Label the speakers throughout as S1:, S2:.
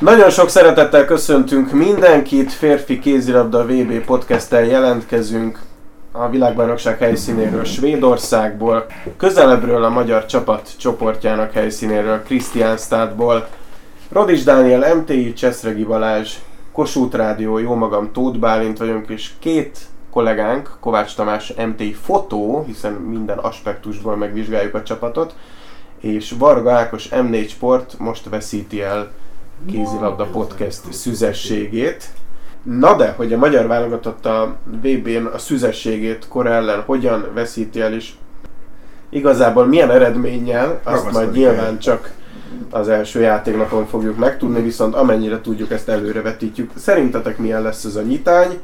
S1: Nagyon sok szeretettel köszöntünk mindenkit, férfi kézilabda VB podcasttel jelentkezünk a világbajnokság helyszínéről Svédországból, közelebbről a magyar csapat csoportjának helyszínéről Krisztiánstádból, Rodis Dániel, MTI, Cseszregi Balázs, Kossuth Rádió, jó magam Tóth Bálint vagyunk, és két kollégánk, Kovács Tamás, MTI Fotó, hiszen minden aspektusból megvizsgáljuk a csapatot, és Varga Ákos M4 Sport most veszíti el kézilabda podcast szüzességét. Na de, hogy a magyar válogatott a VB-n a szüzességét kor ellen hogyan veszíti el, és igazából milyen eredménnyel, azt majd nyilván csak az első játéknapon fogjuk megtudni, viszont amennyire tudjuk, ezt előrevetítjük. Szerintetek milyen lesz ez a nyitány?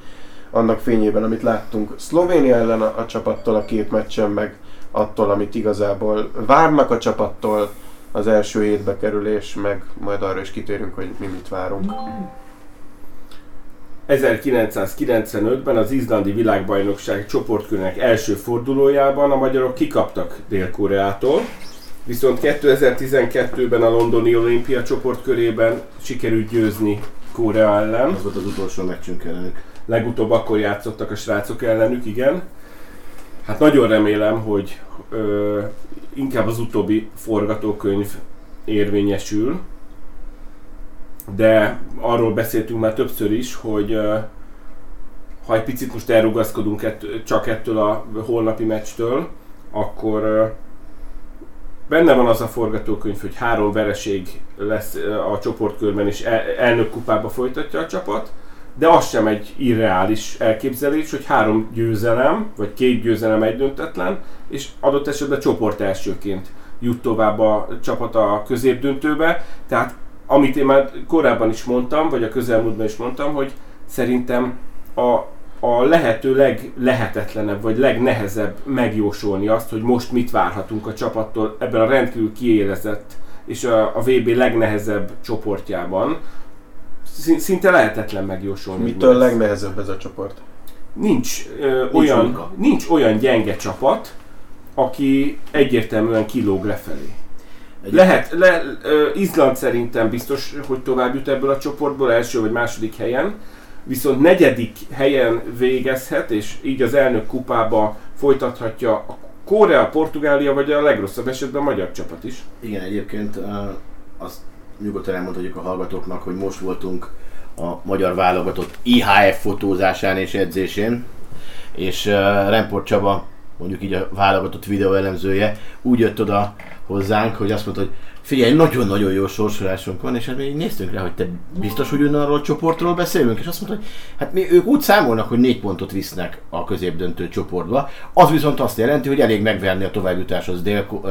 S1: Annak fényében, amit láttunk Szlovénia ellen a, a csapattól a két meccsen, meg attól, amit igazából várnak a csapattól, az első hétbe kerülés, meg majd arra is kitérünk, hogy mi mit várunk.
S2: 1995-ben az izlandi világbajnokság csoportkörnek első fordulójában a magyarok kikaptak Dél-Koreától, viszont 2012-ben a londoni olimpia csoportkörében sikerült győzni Korea ellen.
S3: Az volt az utolsó meccsünk ellenük.
S2: Legutóbb akkor játszottak a srácok ellenük, igen. Hát nagyon remélem, hogy ö, inkább az utóbbi forgatókönyv érvényesül, de arról beszéltünk már többször is, hogy ha egy picit most elrugaszkodunk ett, csak ettől a holnapi meccstől, akkor benne van az a forgatókönyv, hogy három vereség lesz a csoportkörben és el, elnök kupába folytatja a csapat, de az sem egy irreális elképzelés, hogy három győzelem, vagy két győzelem egy döntetlen, és adott esetben csoport elsőként jut tovább a csapat a középdöntőbe. Tehát amit én már korábban is mondtam, vagy a közelmúltban is mondtam, hogy szerintem a, a lehető leglehetetlenebb, vagy legnehezebb megjósolni azt, hogy most mit várhatunk a csapattól ebben a rendkívül kiélezett és a, a VB legnehezebb csoportjában, szinte lehetetlen megjósolni.
S1: Mitől legnehezebb ez a csoport?
S2: Nincs, ö, olyan, nincs olyan gyenge csapat, aki egyértelműen kilóg lefelé. Egy Lehet, le, ö, Izland szerintem biztos, hogy tovább jut ebből a csoportból, első vagy második helyen, viszont negyedik helyen végezhet, és így az elnök kupába folytathatja a Korea, Portugália, vagy a legrosszabb esetben a magyar csapat is.
S3: Igen, egyébként azt nyugodtan elmondhatjuk a hallgatóknak, hogy most voltunk a magyar válogatott IHF fotózásán és edzésén, és uh, Remport Csaba, mondjuk így a válogatott videó elemzője, úgy jött oda hozzánk, hogy azt mondta, hogy figyelj, nagyon-nagyon jó sorsolásunk van, és hát mi néztünk rá, hogy te biztos, hogy ugyanarról a csoportról beszélünk, és azt mondta, hogy hát mi, ők úgy számolnak, hogy négy pontot visznek a középdöntő csoportba. Az viszont azt jelenti, hogy elég megverni a továbbjutáshoz dél, uh,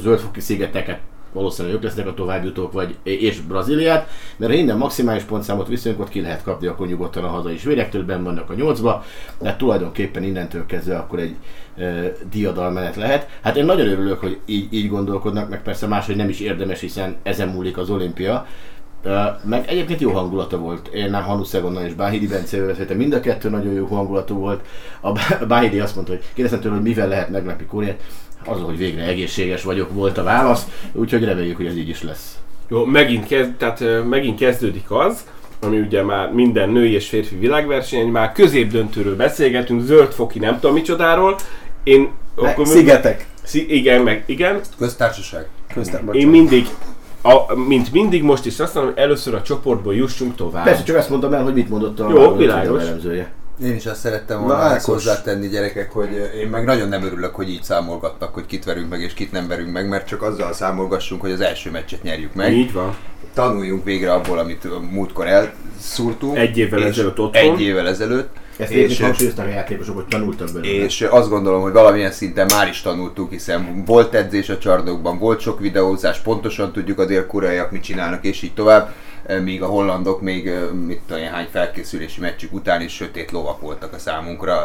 S3: zöldfoki szigeteket valószínűleg ők lesznek a továbbjutók, vagy és Brazíliát, mert ha innen maximális pontszámot viszünk, ott ki lehet kapni, akkor nyugodtan a hazai vérektől benn vannak a nyolcba, de tulajdonképpen innentől kezdve akkor egy e, diadalmenet lehet. Hát én nagyon örülök, hogy így, így gondolkodnak, meg persze máshogy nem is érdemes, hiszen ezen múlik az olimpia, meg egyébként jó hangulata volt. Én nem Hanu Szegonnal és Báhidi Bence szerintem mind a kettő nagyon jó hangulatú volt. A Báhidi azt mondta, hogy kérdeztem tőle, hogy mivel lehet meglepni Kóriát az, hogy végre egészséges vagyok, volt a válasz, úgyhogy reméljük, hogy ez így is lesz.
S2: Jó, megint, kezd, tehát, megint kezdődik az, ami ugye már minden női és férfi világverseny, már középdöntőről beszélgetünk, zöldfoki nem tudom micsodáról.
S1: Én, ne, akkor szigetek.
S2: Szí, igen, meg igen.
S4: Köztársaság.
S2: Köztársaság. Én mindig, a, mint mindig most is azt mondom, először a csoportból jussunk tovább.
S3: Persze, csak azt mondom el, hogy mit mondott a
S2: Jó, világos.
S4: Én is azt szerettem volna ezt hozzátenni gyerekek, hogy én meg nagyon nem örülök, hogy így számolgatnak, hogy kit verünk meg és kit nem verünk meg, mert csak azzal számolgassunk, hogy az első meccset nyerjük meg.
S2: Így van.
S4: Tanuljunk végre abból, amit múltkor elszúrtunk.
S2: Egy évvel ezelőtt otthon.
S4: Egy évvel ezelőtt.
S3: Ezt és hangsúlyozták a játékosok, hogy tanultak belőle.
S4: És azt gondolom, hogy valamilyen szinten már is tanultuk, hiszen volt edzés a csarnokban, volt sok videózás, pontosan tudjuk a dél-koreaiak mit csinálnak, és így tovább míg a hollandok még mit tudom hány felkészülési meccsük után is sötét lovak voltak a számunkra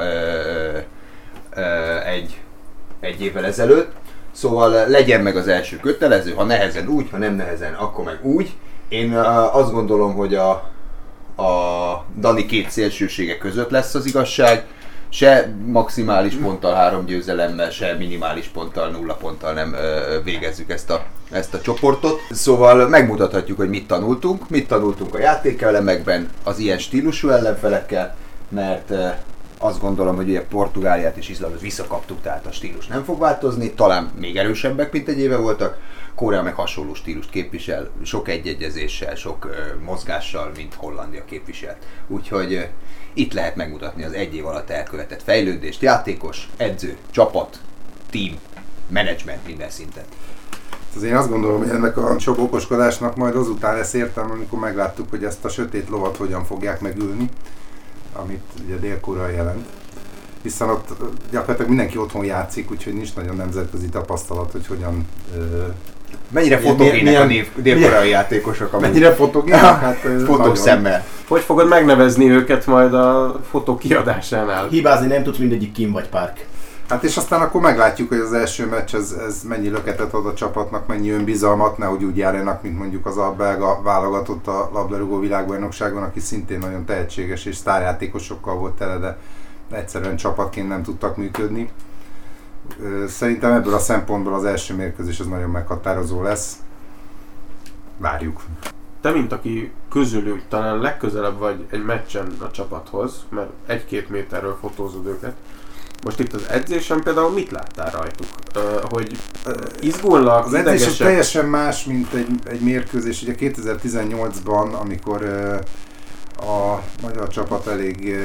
S4: egy, egy évvel ezelőtt. Szóval legyen meg az első kötelező, ha nehezen úgy, ha nem nehezen, akkor meg úgy. Én azt gondolom, hogy a, a Dani két szélsősége között lesz az igazság. Se maximális ponttal három győzelemmel, se minimális ponttal, nulla ponttal nem végezzük ezt a ezt a csoportot. Szóval megmutathatjuk, hogy mit tanultunk. Mit tanultunk a játékelemekben az ilyen stílusú ellenfelekkel, mert eh, azt gondolom, hogy ugye Portugáliát és Izlandot visszakaptuk, tehát a stílus nem fog változni, talán még erősebbek, mint egy éve voltak. Korea meg hasonló stílust képvisel, sok egyegyezéssel, sok mozgással, mint Hollandia képviselt. Úgyhogy itt lehet megmutatni az egy év alatt elkövetett fejlődést, játékos, edző, csapat, team, management minden szinten.
S5: Az én azt gondolom, hogy ennek a sok okoskodásnak majd azután lesz értelme, amikor megláttuk, hogy ezt a sötét lovat hogyan fogják megülni, amit ugye dél jelent. Hiszen ott gyakorlatilag mindenki otthon játszik, úgyhogy nincs nagyon nemzetközi tapasztalat, hogy hogyan... Ö,
S4: Mennyire fotogének
S5: milyen-
S4: a név, dél-koreai játékosok, amúgy
S5: mennyire fotogén? Hát, nagyon.
S4: szemmel.
S1: Hogy fogod megnevezni őket majd a fotó kiadásánál?
S3: Hibázni nem tudsz, mindegyik Kim vagy Park.
S5: Hát és aztán akkor meglátjuk, hogy az első meccs ez, ez mennyi löketet ad a csapatnak, mennyi önbizalmat, nehogy úgy járjanak, mint mondjuk az a belga válogatott a labdarúgó világbajnokságon, aki szintén nagyon tehetséges és sztárjátékosokkal volt tele, de egyszerűen csapatként nem tudtak működni. Szerintem ebből a szempontból az első mérkőzés az nagyon meghatározó lesz. Várjuk.
S1: Te, mint aki közülük talán legközelebb vagy egy meccsen a csapathoz, mert egy-két méterről fotózod őket. Most itt az edzésen például mit láttál rajtuk? Hogy izgulnak,
S5: Az edzés
S1: idegesek?
S5: teljesen más, mint egy, egy mérkőzés. Ugye 2018-ban, amikor a magyar csapat elég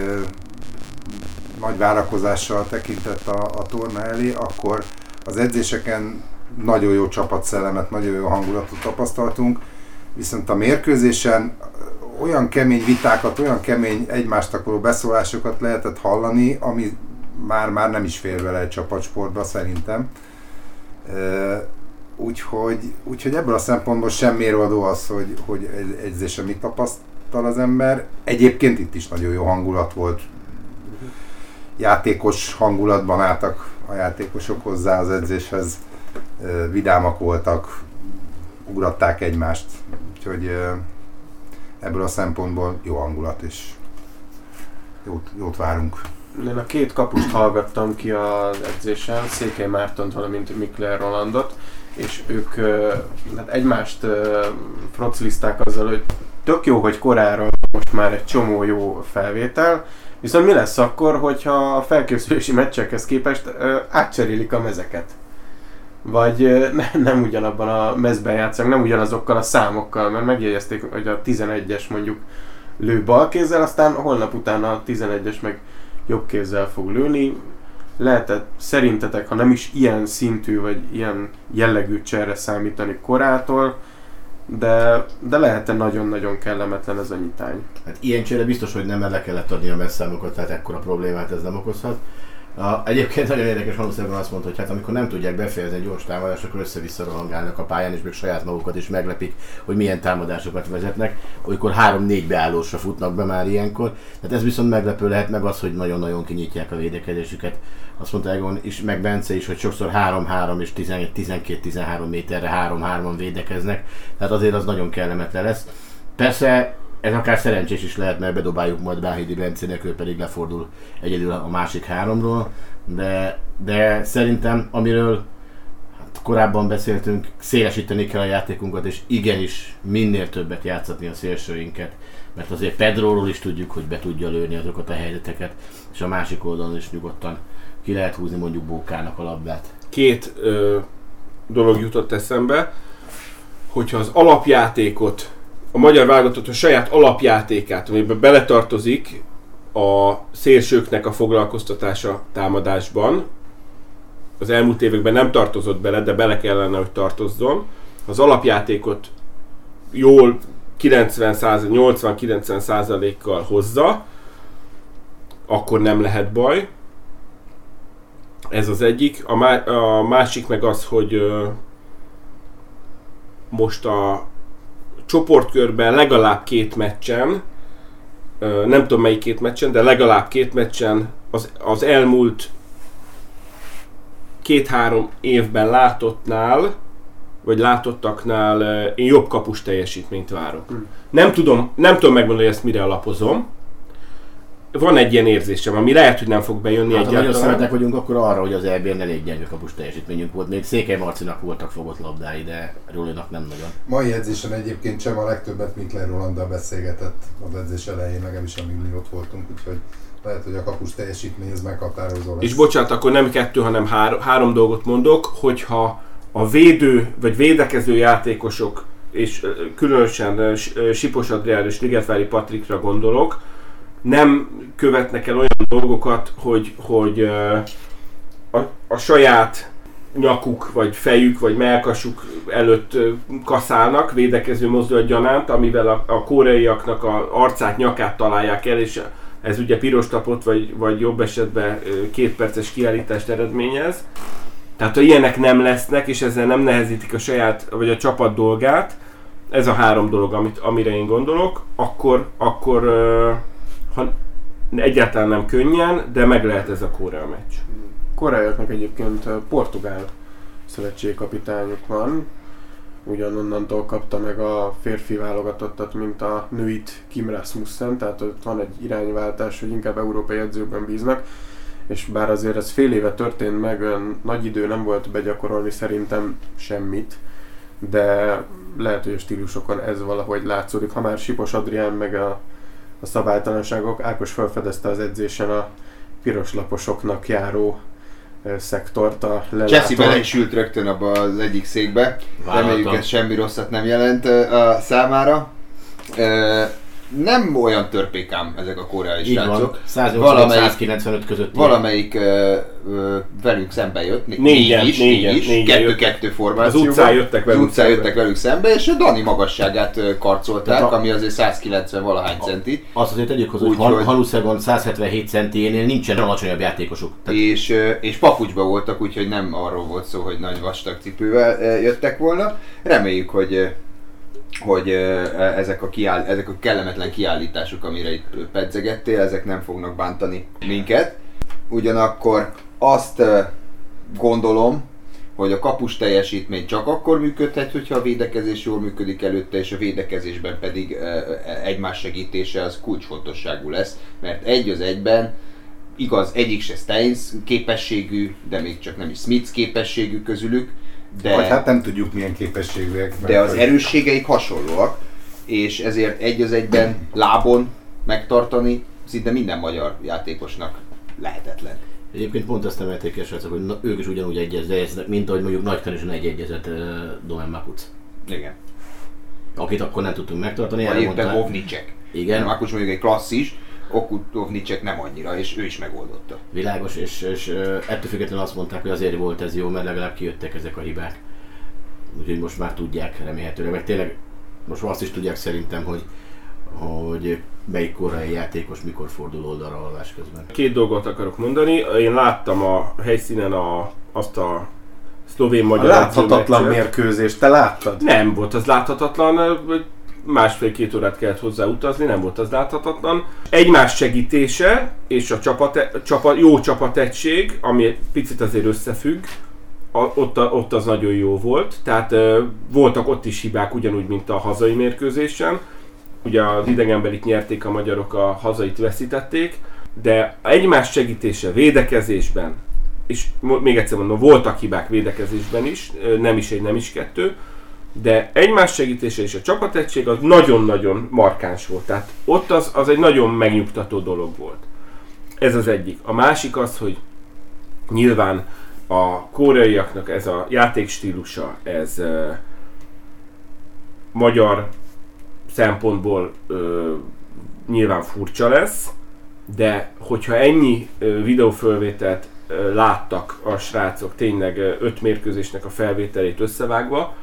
S5: nagy várakozással tekintett a, a torna elé, akkor az edzéseken nagyon jó csapatszellemet, nagyon jó hangulatot tapasztaltunk, viszont a mérkőzésen olyan kemény vitákat, olyan kemény egymást akaró beszólásokat lehetett hallani, ami már, már nem is fér vele egy csapatsportba szerintem. Úgyhogy, úgyhogy ebből a szempontból sem mérvadó az, hogy, hogy edzésen mit tapasztal az ember. Egyébként itt is nagyon jó hangulat volt. Játékos hangulatban álltak a játékosok hozzá az edzéshez. Vidámak voltak, ugratták egymást. Úgyhogy ebből a szempontból jó hangulat és jót, jót várunk.
S1: Én a két kapust hallgattam ki az edzésen, Székely Mártont, valamint Mikler Rolandot, és ők hát egymást froclizták azzal, hogy tök jó, hogy korára most már egy csomó jó felvétel, viszont mi lesz akkor, hogyha a felkészülési meccsekhez képest ö, átcserélik a mezeket? Vagy ö, ne, nem ugyanabban a mezben játszanak, nem ugyanazokkal a számokkal, mert megjegyezték, hogy a 11-es mondjuk lő bal kézzel, aztán holnap után a 11-es meg jobb kézzel fog lőni. Lehetett szerintetek, ha nem is ilyen szintű, vagy ilyen jellegű cserre számítani korától, de, de lehet nagyon-nagyon kellemetlen ez a nyitány.
S3: Hát ilyen csere biztos, hogy nem, le kellett adni a messzámokat, tehát ekkora problémát ez nem okozhat. A, egyébként nagyon érdekes, Hanuszerben azt mondta, hogy hát amikor nem tudják befejezni egy gyors támadást, akkor össze-vissza rohangálnak a pályán, és még saját magukat is meglepik, hogy milyen támadásokat vezetnek. Olykor 3-4 beállósra futnak be már ilyenkor. Tehát ez viszont meglepő lehet, meg az, hogy nagyon-nagyon kinyitják a védekezésüket. Azt mondta Egon is, meg Bence is, hogy sokszor 3-3 és 12-13 méterre 3-3-on védekeznek. Tehát azért az nagyon kellemetlen lesz. Persze ez akár szerencsés is lehet, mert bedobáljuk majd Báhidi Bencének, ő pedig lefordul egyedül a másik háromról, de, de szerintem, amiről hát korábban beszéltünk, szélesíteni kell a játékunkat, és igenis minél többet játszatni a szélsőinket, mert azért Pedróról is tudjuk, hogy be tudja lőni azokat a helyzeteket, és a másik oldalon is nyugodtan ki lehet húzni mondjuk Bókának a labdát.
S2: Két ö, dolog jutott eszembe, hogyha az alapjátékot, a magyar válogatott a saját alapjátékát, amiben beletartozik a szélsőknek a foglalkoztatása támadásban, az elmúlt években nem tartozott bele, de bele kellene, hogy tartozzon. Az alapjátékot jól 90 80-90 százalékkal hozza, akkor nem lehet baj. Ez az egyik. A, má- a másik meg az, hogy most a csoportkörben legalább két meccsen, nem tudom melyik két meccsen, de legalább két meccsen az, az elmúlt két-három évben látottnál, vagy látottaknál én jobb kapus teljesítményt várok.
S1: Hm.
S2: Nem tudom, nem tudom megmondani, hogy ezt mire alapozom. Van egy ilyen érzésem, ami lehet, hogy nem fog bejönni
S3: Hát, ha nagyon
S2: egyáltalán.
S3: szeretek vagyunk, akkor arra, hogy az EB-n elég gyenge kapus teljesítményünk volt. Még Székely Marcinak voltak fogott labdái, de Rólinak nem nagyon.
S5: Mai edzésen egyébként sem a legtöbbet Mikler Rolanddal beszélgetett az edzés elején, legalábbis amíg mi ott voltunk, úgyhogy lehet, hogy a kapus teljesítmény ez meghatározó lesz.
S2: És bocsánat, akkor nem kettő, hanem három, három dolgot mondok, hogyha a védő vagy védekező játékosok, és különösen Sipos Adrián és Ligetvári Patrikra gondolok, nem követnek el olyan dolgokat, hogy, hogy a, a saját nyakuk, vagy fejük, vagy melkasuk előtt kaszálnak védekező mozdulat gyanánt, amivel a, a koreaiaknak a arcát, nyakát találják el, és ez ugye piros tapot, vagy, vagy jobb esetben két perces kiállítást eredményez. Tehát ha ilyenek nem lesznek, és ezzel nem nehezítik a saját, vagy a csapat dolgát, ez a három dolog, amit, amire én gondolok, akkor, akkor ha egyáltalán nem könnyen, de meg lehet ez a Korea meccs.
S1: Koreaiaknak egyébként portugál szövetségkapitányuk van, ugyanonnantól kapta meg a férfi válogatottat, mint a nőit Kim Rasmussen, tehát ott van egy irányváltás, hogy inkább európai edzőkben bíznak, és bár azért ez fél éve történt meg, olyan nagy idő nem volt begyakorolni szerintem semmit, de lehet, hogy a stílusokon ez valahogy látszódik. Ha már Sipos Adrián meg a, a szabálytalanságok, Ákos felfedezte az edzésen a piros laposoknak járó szektort a
S4: Jesse
S1: leláton.
S4: bele is ült rögtön abba az egyik székbe.
S3: Vállalta.
S4: Reméljük ez semmi rosszat nem jelent a számára. Nem olyan törpékám ezek a koreai
S3: Így van,
S4: srácok.
S3: 185-195 között.
S4: Valamelyik ö, ö, velünk szembe jött, né-
S2: Négyen,
S4: négy is,
S2: négyen,
S4: négy is,
S2: négyen
S4: kettő-kettő
S2: Az
S4: formációban.
S2: utcán jöttek velünk
S4: Az utcán jöttek velünk szembe, és a Dani magasságát karcolták,
S3: a-
S4: ami azért 190 valahány centi.
S3: Azt azért tegyük hozzá, hogy Hal- Haluszegon 177 centénél nincsen alacsonyabb játékosuk. Tehát
S4: és, és papucsba voltak, úgyhogy nem arról volt szó, hogy nagy vastag cipővel jöttek volna. Reméljük, hogy hogy ö, ezek a, kiáll, ezek a kellemetlen kiállítások, amire itt pedzegettél, ezek nem fognak bántani minket. Ugyanakkor azt gondolom, hogy a kapus teljesítmény csak akkor működhet, hogyha a védekezés jól működik előtte, és a védekezésben pedig ö, egymás segítése az kulcsfontosságú lesz, mert egy az egyben igaz, egyik se Steins képességű, de még csak nem is Smith képességű közülük, de,
S5: Vagy hát nem tudjuk milyen képességűek.
S4: de az
S5: hogy-
S4: erősségeik hasonlóak, és ezért egy az egyben lábon megtartani szinte minden magyar játékosnak lehetetlen.
S3: Egyébként pont ezt emelték el, srácok, hogy na, ők is ugyanúgy egyeznek, mint ahogy mondjuk Nagykanizson egy egyezett uh, Domen Makuc.
S4: Igen.
S3: Akit akkor nem tudtunk megtartani,
S4: Vagy éppen
S3: mondták-
S4: Ovnicek.
S3: Igen.
S4: Mákus mondjuk egy klasszis, Ovnicek nem annyira, és ő is megoldotta.
S3: Világos, és, és ettől függetlenül azt mondták, hogy azért volt ez jó, mert legalább kijöttek ezek a hibák. Úgyhogy most már tudják remélhetőleg, meg tényleg most azt is tudják szerintem, hogy, hogy melyik korai játékos mikor fordul oldalra alvás közben.
S2: Két dolgot akarok mondani. Én láttam a helyszínen a, azt a
S1: A
S2: szlovén-magyar
S1: láthatatlan
S2: edzőmeccset.
S1: mérkőzést, te láttad?
S2: Nem volt az láthatatlan, másfél-két órát kellett hozzá utazni, nem volt az láthatatlan. Egymás segítése és a csapat, csapat, jó csapategység, ami picit azért összefügg, a, ott, a, ott az nagyon jó volt. Tehát ö, voltak ott is hibák, ugyanúgy, mint a hazai mérkőzésen. Ugye az idegenbelit nyerték a magyarok, a hazait veszítették, de egymás segítése védekezésben, és még egyszer mondom, voltak hibák védekezésben is, nem is egy, nem is kettő, de egymás segítése és a csapategység az nagyon-nagyon markáns volt. Tehát ott az, az egy nagyon megnyugtató dolog volt. Ez az egyik. A másik az, hogy nyilván a koreaiaknak ez a játékstílusa, ez uh, magyar szempontból uh, nyilván furcsa lesz, de hogyha ennyi uh, videófölvételt uh, láttak a srácok tényleg uh, öt mérkőzésnek a felvételét összevágva,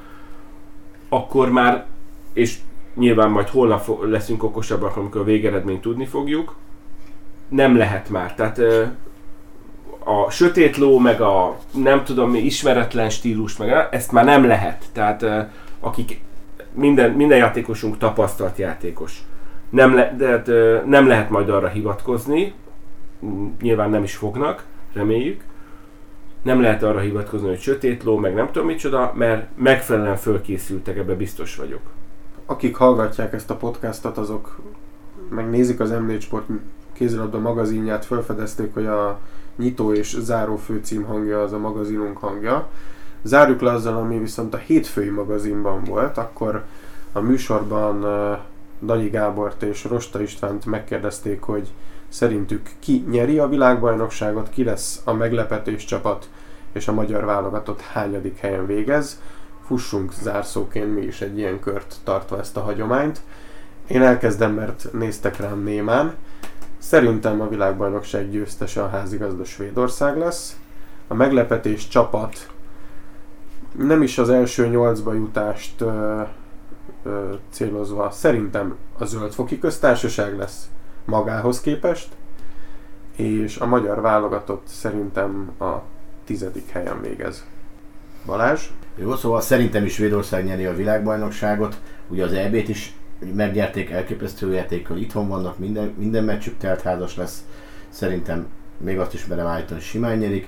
S2: akkor már, és nyilván majd holnap leszünk okosabbak, amikor a végeredményt tudni fogjuk, nem lehet már. Tehát a sötét ló, meg a nem tudom mi, ismeretlen stílus, meg ezt már nem lehet. Tehát akik minden, minden játékosunk tapasztalt játékos. Nem, le, de, hát, nem lehet majd arra hivatkozni, nyilván nem is fognak, reméljük. Nem lehet arra hivatkozni, hogy sötét ló, meg nem tudom micsoda, mert megfelelően fölkészültek, ebbe biztos vagyok.
S1: Akik hallgatják ezt a podcastot, azok megnézik az M4 Sport kézilabda magazinját felfedezték, hogy a nyitó és záró főcím hangja az a magazinunk hangja. Zárjuk le azzal, ami viszont a hétfői magazinban volt, akkor a műsorban Danyi Gábort és Rosta Istvánt megkérdezték, hogy szerintük ki nyeri a világbajnokságot, ki lesz a meglepetés csapat, és a magyar válogatott hányadik helyen végez. Fussunk zárszóként mi is egy ilyen kört tartva ezt a hagyományt. Én elkezdem, mert néztek rám némán. Szerintem a világbajnokság győztese a házigazda Svédország lesz. A meglepetés csapat nem is az első nyolcba jutást ö, ö, célozva, szerintem a zöldfoki köztársaság lesz magához képest, és a magyar válogatott szerintem a tizedik helyen végez. Balázs?
S3: Jó, szóval szerintem is Svédország nyeri a világbajnokságot, ugye az EB-t is megnyerték elképesztő játékkal, itthon vannak, minden, minden meccsük teltházas lesz, szerintem még azt is merem állítani, simán nyerik.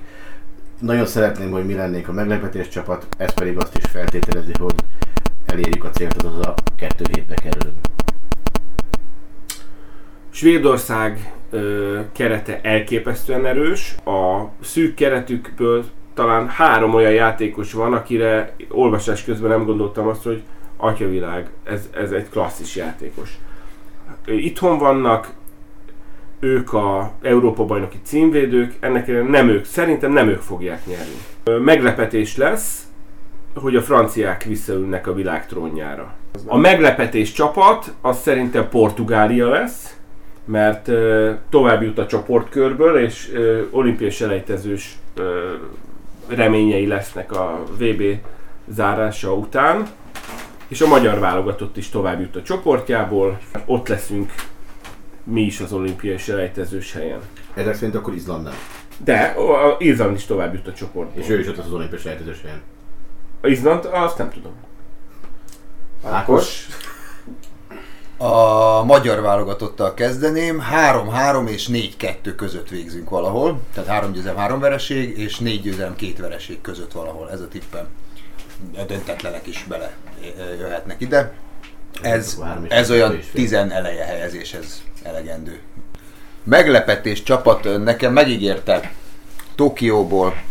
S3: Nagyon szeretném, hogy mi lennénk a meglepetés csapat, ez pedig azt is feltételezi, hogy elérjük a célt, azaz a kettő hétbe kerülünk.
S2: Svédország ö, kerete elképesztően erős. A szűk keretükből talán három olyan játékos van, akire olvasás közben nem gondoltam azt, hogy atyavilág, ez, ez egy klasszis játékos. Itthon vannak, ők a Európa bajnoki címvédők, ennek nem ők, szerintem nem ők fogják nyerni. Meglepetés lesz, hogy a franciák visszaülnek a világ trónjára. A meglepetés csapat az szerintem Portugália lesz, mert uh, tovább jut a csoportkörből, és olimpiai selejtezős reményei lesznek a VB zárása után, és a magyar válogatott is tovább jut a csoportjából, ott leszünk mi is az olimpiai selejtezős helyen.
S3: Ezek szerint akkor Izland nem.
S2: De a Izland is tovább jut a csoportból.
S3: És ő is ott az olimpiai sejtezős helyen.
S2: A Izland, azt nem tudom.
S3: Ákos?
S4: A magyar válogatottal kezdeném, 3-3 és 4-2 között végzünk valahol. Tehát 3 győzelem, 3 vereség, és 4 győzelem, 2 vereség között valahol. Ez a tippem. A döntetlenek is bele ö, jöhetnek ide. Ez, ez olyan
S3: és fél.
S4: 10 eleje helyezéshez elegendő. Meglepetés csapat ö, nekem megígérte Tokióból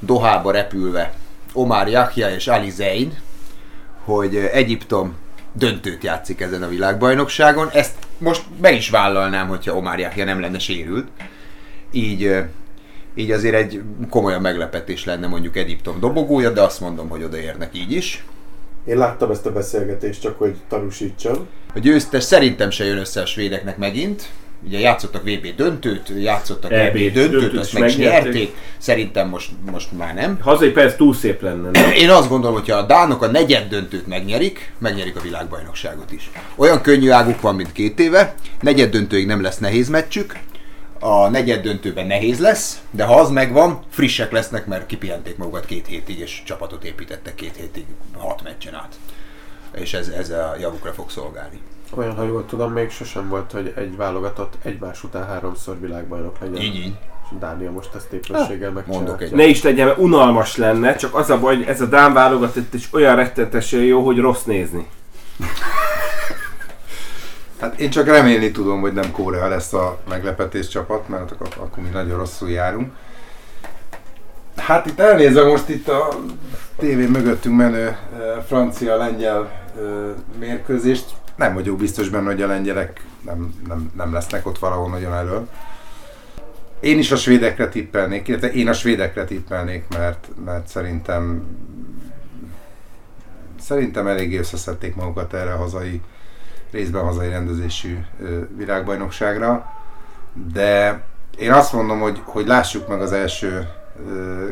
S4: Dohába repülve Omar Yahya és Ali Zein, hogy Egyiptom döntőt játszik ezen a világbajnokságon. Ezt most be is vállalnám, hogyha Omar Yahya nem lenne sérült. Így, így azért egy komolyan meglepetés lenne mondjuk Egyiptom dobogója, de azt mondom, hogy odaérnek így is.
S1: Én láttam ezt a beszélgetést, csak hogy tanúsítsam.
S4: A győztes szerintem se jön össze a svédek megint. Ugye játszottak VB döntőt, játszottak
S2: EB
S4: EB döntőt,
S2: döntőt
S4: azt meg is nyerték. Szerintem most, most már nem.
S2: Hazai perc túl szép lenne, nem?
S4: Én azt gondolom, hogy ha a Dánok a negyed döntőt megnyerik, megnyerik a világbajnokságot is. Olyan könnyű águk van, mint két éve, negyed döntőig nem lesz nehéz meccsük, a negyed döntőben nehéz lesz, de ha az megvan, frissek lesznek, mert kipihenték magukat két hétig, és csapatot építettek két hétig, hat meccsen át. És ez, ez a javukra fog szolgálni.
S1: Olyan, ha jól tudom, még sosem volt, hogy egy válogatott egymás után háromszor világbajnok legyen.
S4: Így, így.
S1: Dánia most ezt éppenséggel megcsinálja.
S4: mondok egy-
S2: Ne is legyen, mert unalmas lenne, csak az a baj, hogy ez a Dán válogatott is olyan rettenetesen jó, hogy rossz nézni.
S5: Hát én csak remélni tudom, hogy nem Korea lesz a meglepetés csapat, mert akkor, akkor mi nagyon rosszul járunk. Hát itt elnézve most itt a tévé mögöttünk menő eh, francia-lengyel eh, mérkőzést, nem vagyok biztos benne, hogy a lengyelek nem, nem, nem lesznek ott valahol nagyon elől. Én is a svédekre tippelnék, illetve én a svédekre tippelnék, mert, mert szerintem szerintem eléggé összeszedték magukat erre a hazai részben hazai rendezésű világbajnokságra, de én azt mondom, hogy, hogy lássuk meg az első ö,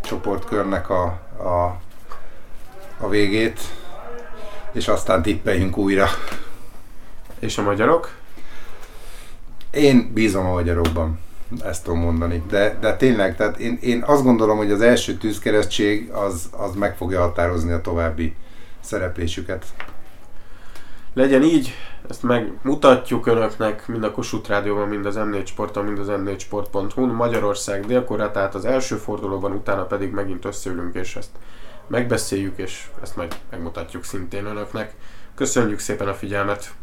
S5: csoportkörnek a, a, a végét, és aztán tippeljünk újra.
S1: És a magyarok?
S5: Én bízom a magyarokban, ezt tudom mondani. De, de tényleg, tehát én, én azt gondolom, hogy az első tűzkeresztség az, az meg fogja határozni a további szereplésüket.
S1: Legyen így, ezt megmutatjuk önöknek mind a Kossuth Rádióban, mind az M4 Sporton, mind az m4sport.hu-n. Magyarország délkorra, tehát az első fordulóban, utána pedig megint összeülünk, és ezt megbeszéljük, és ezt majd megmutatjuk szintén önöknek. Köszönjük szépen a figyelmet!